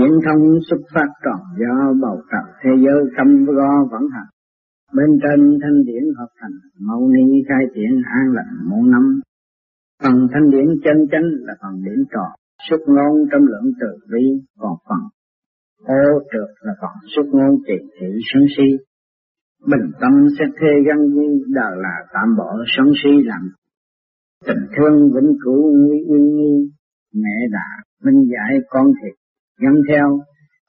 Diễn thông xuất phát tròn do bầu trời thế giới tâm go vẫn hành. Bên trên thanh điển hợp thành, mâu ni khai triển an lành muôn năm. Phần thanh điển chân chánh là phần điển tròn, xuất ngôn trong lượng từ vi, còn phần ô trượt là phần xuất ngôn trị thị sân si. Bình tâm sẽ thê gắn duy đời là tạm bỏ sân si làm tình thương vĩnh cửu nguy uy nghi mẹ đã minh giải con thiệt nhân theo,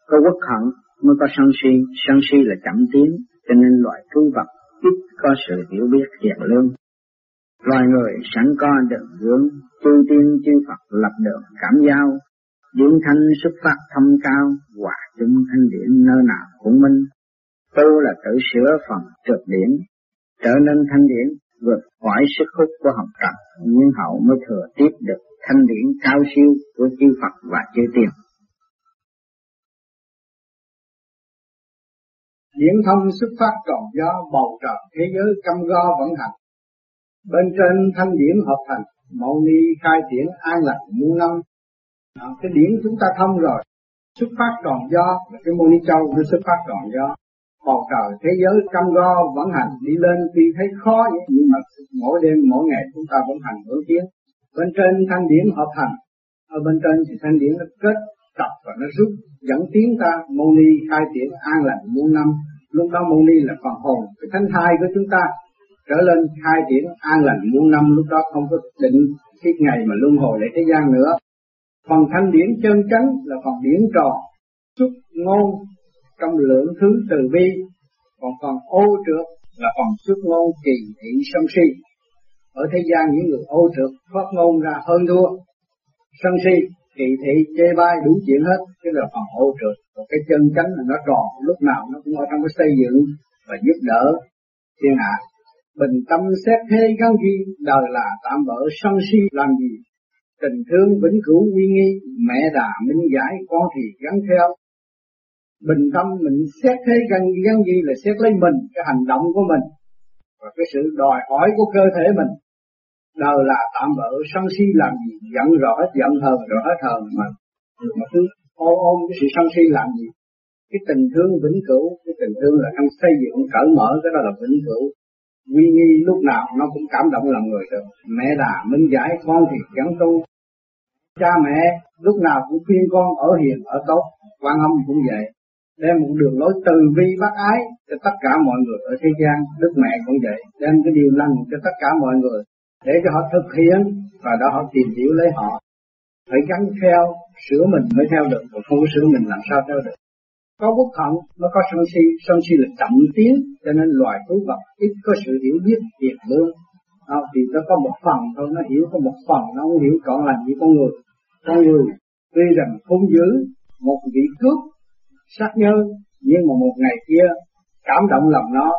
có quốc hận mới có sân si. Sân si là chậm tiến, cho nên loại thú vật ít có sự hiểu biết hiền lương. Loài người sẵn có đường hướng chư tiên chư Phật lập đường cảm giao. Điển thanh xuất phát thâm cao, hòa chung thanh điển nơi nào cũng minh. Tu là tự sửa phần trượt điển, trở nên thanh điển, vượt khỏi sức hút của học trần nhưng hậu mới thừa tiếp được thanh điển cao siêu của chư Phật và chư tiên Điển thông xuất phát tròn gió bầu trời thế giới căm go vận hành. Bên trên thanh điển hợp thành, mẫu ni khai triển an lạc muôn năm. À, cái điển chúng ta thông rồi, xuất phát tròn gió là cái mô ni châu nó xuất phát tròn gió. Bầu trời thế giới căm go vận hành đi lên tuy thấy khó vậy nhưng mà mỗi đêm mỗi ngày chúng ta vẫn hành mỗi tiếng. Bên trên thanh điển hợp thành, ở bên trên thì thanh điển nó kết tập và nó rút dẫn tiến ta. Môn ni khai triển an lành muôn năm. Lúc đó môn ni là phần hồn cái thánh thai của chúng ta. Trở lên khai triển an lành muôn năm, lúc đó không có định cái ngày mà luân hồi lại thế gian nữa. Phần thanh điển chân chánh là phần điển tròn xuất ngôn trong lượng thứ từ bi. Còn phần ô trượt là phần xuất ngôn kỳ thị sân si. Ở thế gian những người ô trượt phát ngôn ra hơn thua. Sân si kỳ thị chê bai đủ chuyện hết cái là phần ô trượt. Còn cái chân chánh là nó tròn, lúc nào nó cũng ở trong cái xây dựng và giúp đỡ. Thiên hạ bình tâm xét thế gắn ghi, đời là tạm bỡ sân si làm gì? Tình thương vĩnh cửu uy nghi, mẹ đà minh giải con thì gắn theo. Bình tâm mình xét thế gắn gắn ghi là xét lấy mình, cái hành động của mình và cái sự đòi hỏi của cơ thể mình đời là tạm bỡ, sân si làm gì giận rõ hết, giận hờn rõ hết hờn mà. Mà cứ ôm ôm cái sự sân si làm gì cái tình thương vĩnh cửu, cái tình thương là đang xây dựng, cởi mở, cái đó là vĩnh cửu. Uy nghi lúc nào nó cũng cảm động lòng người được. Mẹ đà, minh giải, con thì chẳng tu. Cha mẹ lúc nào cũng khuyên con ở hiền, ở tốt. Quan âm cũng vậy. Đem một đường lối từ bi bác ái cho tất cả mọi người ở thế gian. Đức mẹ cũng vậy. Đem cái điều lành cho tất cả mọi người để cho họ thực hiện và đó họ tìm hiểu lấy họ. Phải gắn theo sửa mình mới theo được còn không có sửa mình làm sao theo được. Có quốc hận nó có sân si sân si là chậm tiến cho nên loài thú vật ít có sự hiểu biết thiệt lương à, thì nó có một phần thôi nó hiểu có một phần nó không hiểu trọn lành như con người. Con người tuy rằng không giữ một vị cướp sát nhân nhưng mà một ngày kia cảm động lòng nó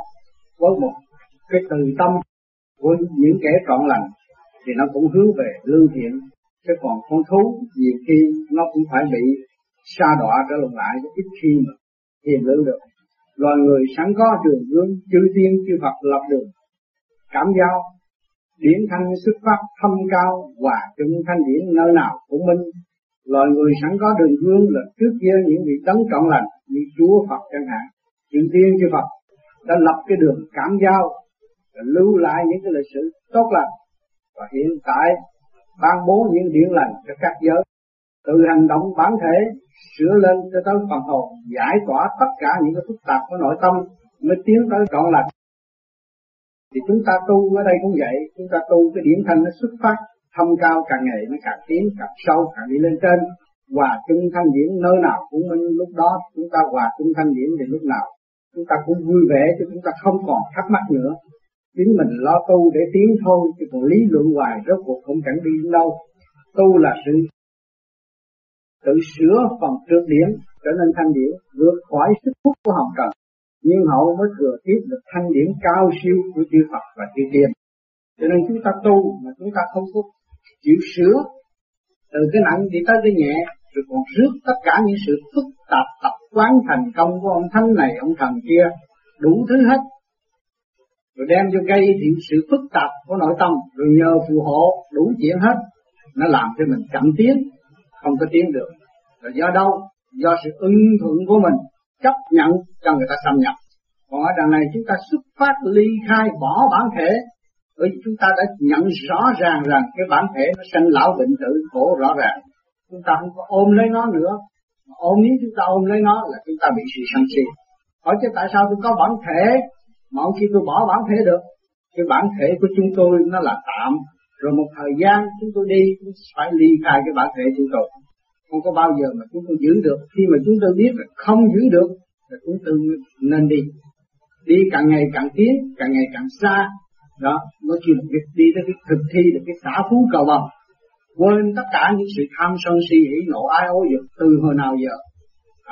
với một cái từ tâm của những kẻ trọn lành thì nó cũng hướng về lương thiện. Chứ còn con thú nhiều khi nó cũng phải bị sa đọa trở lộn lại ít khi mà thiền lương được. Loài người sẵn có đường hướng, chư tiên, chư Phật lập đường. Cảm giao, điển thanh xuất phát thâm cao, hòa chung thanh điển nơi nào cũng minh. Loài người sẵn có đường hướng là trước kia những vị tấn trọn lành như Chúa Phật chẳng hạn. Chư tiên, chư Phật đã lập cái đường cảm giao lưu lại những cái lịch sử tốt lành và hiện tại ban bố những điển lành cho các giới. Từ hành động bản thể, sửa lên cho tới phần hồn, giải tỏa tất cả những cái phức tạp của nội tâm mới tiến tới trọn lành. Thì chúng ta tu ở đây cũng vậy, chúng ta tu cái điển thanh nó xuất phát, thâm cao càng ngày nó càng tiến, càng sâu, càng đi lên trên. Hòa chung thanh điển nơi nào cũng minh lúc đó, chúng ta hòa chung thanh điển thì lúc nào chúng ta cũng vui vẻ chứ chúng ta không còn thắc mắc nữa chính mình lo tu để tiến thôi, chứ còn lý luận hoài rốt cuộc cũng chẳng đi đến đâu. Tu là sự tự sửa phần trước điểm, trở nên thanh điển, vượt khỏi sức hút của hồng trần. Nhưng hậu mới thừa tiếp được thanh điển cao siêu của chư Phật và chư Tiên cho nên chúng ta tu mà chúng ta không có chịu sửa. Từ cái nặng đi tới cái nhẹ, rồi còn rước tất cả những sự phức tạp tập quán thành công của ông thánh này, ông thần kia, đủ thứ hết rồi đem cho gây thì sự phức tạp của nội tâm, rồi nhờ phù hộ đủ chuyện hết, nó làm cho mình chậm tiến, không có tiến được. Rồi do đâu? Do sự ưng thuận của mình chấp nhận cho người ta xâm nhập. Còn ở đằng này chúng ta xuất phát ly khai bỏ bản thể, bởi vì chúng ta đã nhận rõ ràng rằng cái bản thể nó sanh lão bệnh tử khổ rõ ràng. Chúng ta không có ôm lấy nó nữa. Mà ôm nếu chúng ta ôm lấy nó là chúng ta bị sự sân si. Hỏi chứ tại sao tôi có bản thể mà ông khi tôi bỏ bản thể được. Cái bản thể của chúng tôi nó là tạm. Rồi một thời gian chúng tôi đi cũng phải ly khai cái bản thể chúng tôi. Không có bao giờ mà chúng tôi giữ được. Khi mà chúng tôi biết là không giữ được, là chúng tôi nên đi. Đi càng ngày càng tiến, càng ngày càng xa. Đó nó chỉ là việc đi tới cái thực thi được cái xã phú cầu bằng quên tất cả những sự tham sân si hỉ nộ, ai ố dục từ hồi nào giờ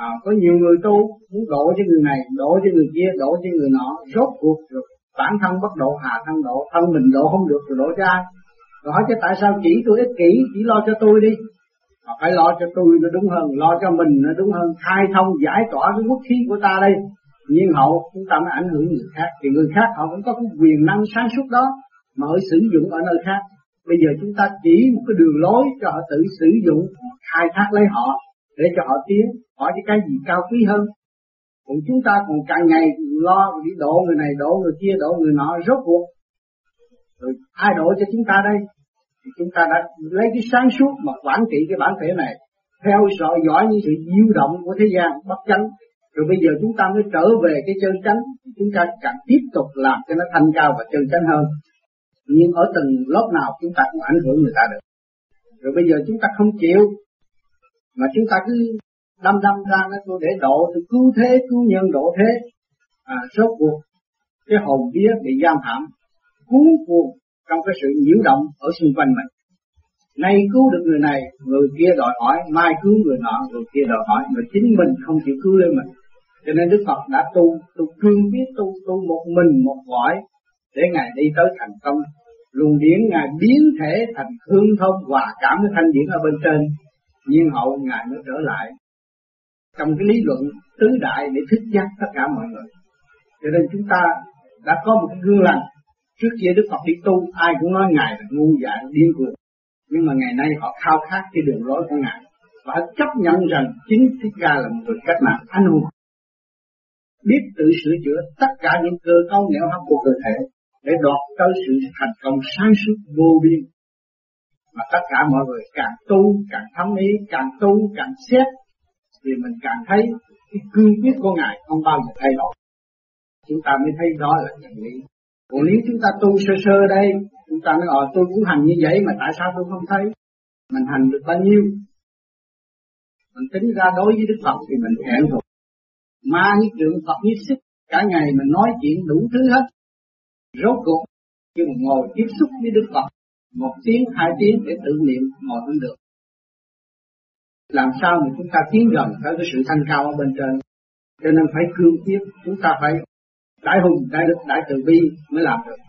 à, có nhiều người tu muốn độ cho người này độ cho người kia độ cho người nọ rốt cuộc rồi bản thân bất độ hạ thân độ thân mình độ không được rồi độ cho ai? Rồi hỏi chứ tại sao chỉ tôi ích kỷ chỉ lo cho tôi đi. Mà phải lo cho tôi nó đúng hơn lo cho mình nó đúng hơn khai thông giải tỏa cái quốc khí của ta đây. Nhiên hậu chúng ta mới ảnh hưởng người khác. Thì người khác họ cũng có cái quyền năng sáng suốt đó mà họ sử dụng ở nơi khác. Bây giờ chúng ta chỉ một cái đường lối cho họ tự sử dụng khai thác lấy họ để cho họ tiến, hỏi cái cái gì cao quý hơn. Còn chúng ta còn càng ngày lo đi đổ người này, đổ người kia, đổ người nọ, rốt cuộc. Rồi ai đổ cho chúng ta đây. Thì chúng ta đã lấy cái sáng suốt mà quản trị cái bản thể này theo dõi dõi những sự diêu động của thế gian, bất chánh. Rồi bây giờ chúng ta mới trở về cái chân chánh. Chúng ta càng tiếp tục làm cho nó thanh cao và chân chánh hơn. Nhưng ở từng lớp nào chúng ta cũng ảnh hưởng người ta được. Rồi bây giờ chúng ta không chịu mà chúng ta cứ đâm đâm ra nó tôi để độ tôi cứu thế, cứu nhân độ thế. À số cuộc, cái hồn vía bị giam hãm, cuốn cuồng trong cái sự nhiễu động ở xung quanh mình. Nay cứu được người này, người kia đòi hỏi, mai cứu người nọ, người kia đòi hỏi mà chính mình không chịu cứu lên mình. Cho nên Đức Phật đã tu tu cương biết tu tu một mình một cõi để ngài đi tới thành công. Luồng điển ngài biến thể thành hương thông hòa cảm với thanh điển ở bên trên nhiên hậu ngài mới trở lại. Trong cái lý luận tứ đại để thức giác tất cả mọi người. Cho nên chúng ta đã có một cái gương lành. Trước kia Đức Phật đi tu, ai cũng nói ngài là ngu dại, điên cuồng. Nhưng mà ngày nay họ khao khát cái đường lối của ngài. Và chấp nhận rằng chính Thích Ca là một người cách mạng anh hùng. Biết tự sửa chữa tất cả những cơ cấu nẻo hấp của cơ thể để đoạt tới sự thành công sáng suốt vô biên mà tất cả mọi người càng tu, càng thấm ý, càng tu, càng xét, thì mình càng thấy cái cương quyết của ngài không bao giờ thay đổi. Chúng ta mới thấy đó là chân lý. Còn nếu chúng ta tu sơ sơ đây, chúng ta nói ờ tôi cũng hành như vậy mà tại sao tôi không thấy? Mình hành được bao nhiêu? Mình tính ra đối với Đức Phật thì mình hẹn rồi ma như trượng Phật như sức cả ngày mình nói chuyện đủ thứ hết. Rốt cuộc, khi mà ngồi tiếp xúc với Đức Phật một tiếng, hai tiếng để tự niệm ngồi không được. Làm sao mà chúng ta tiến gần tới cái sự thanh cao ở bên trên? Cho nên phải cương quyết, chúng ta phải đại hùng, đại đức, đại từ bi mới làm được.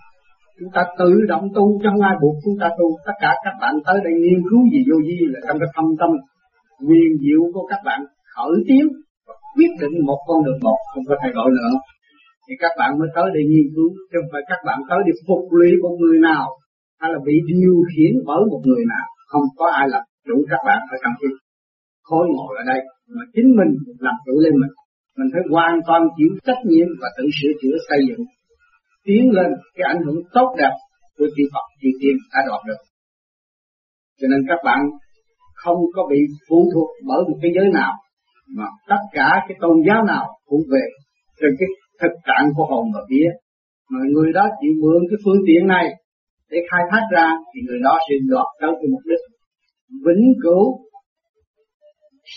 Chúng ta tự động tu chứ không ai buộc chúng ta tu. Tất cả các bạn tới đây nghiên cứu gì vô vi là trong cái thâm tâm quyền diệu của các bạn khởi tiến và quyết định một con đường một, không có thay đổi nữa. Thì các bạn mới tới đây nghiên cứu, chứ không phải các bạn tới để phục lý một người nào hay là bị điều khiển bởi một người nào, không có ai làm chủ các bạn ở trong cái khối ngồi ở đây, mà chính mình làm chủ lên mình. Mình phải hoàn toàn chịu trách nhiệm và tự sửa chữa, xây dựng, tiến lên cái ảnh hưởng tốt đẹp của chư Phật, chư Tiên đã đoạt được. Cho nên các bạn không có bị phụ thuộc bởi một cái giới nào, mà tất cả cái tôn giáo nào cũng về trên cái thực trạng của hồn và vía. Mà người đó chịu mượn cái phương tiện này để khai thác ra thì người đó sẽ đoạt tới cái mục đích. Vĩnh cửu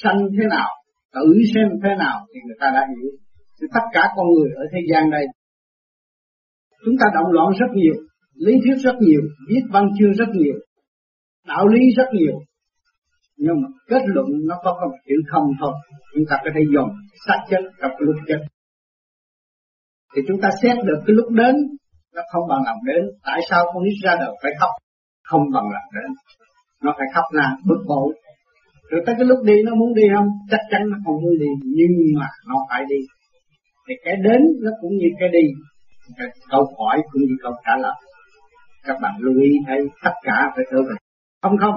sanh thế nào, tự xem thế nào thì người ta đã hiểu. Thì tất cả con người ở thế gian đây, chúng ta động loạn rất nhiều, lý thuyết rất nhiều, viết văn chương rất nhiều, đạo lý rất nhiều. Nhưng mà kết luận nó có một chữ không thôi. Chúng ta có thể dùng xác chất gặp lúc chất thì chúng ta xét được cái lúc đến nó không bằng lòng đến. Tại sao con nít ra đời phải khóc? Không bằng lòng đến. Nó phải khóc là bức bội. Rồi tới cái lúc đi, nó muốn đi không? Chắc chắn nó không muốn đi, nhưng mà nó phải đi. Thì cái đến, nó cũng như cái đi. Cái câu hỏi cũng như câu trả lời. Các bạn lưu ý thấy tất cả phải trở về. Không không.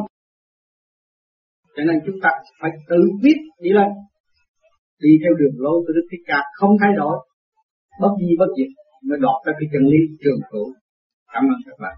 Cho nên chúng ta phải tự biết đi lên. Đi theo đường lối của Đức Thích Ca không thay đổi. Bất di bất diệt mới đọt ra cái chân lý trường cửu cảm ơn các bạn.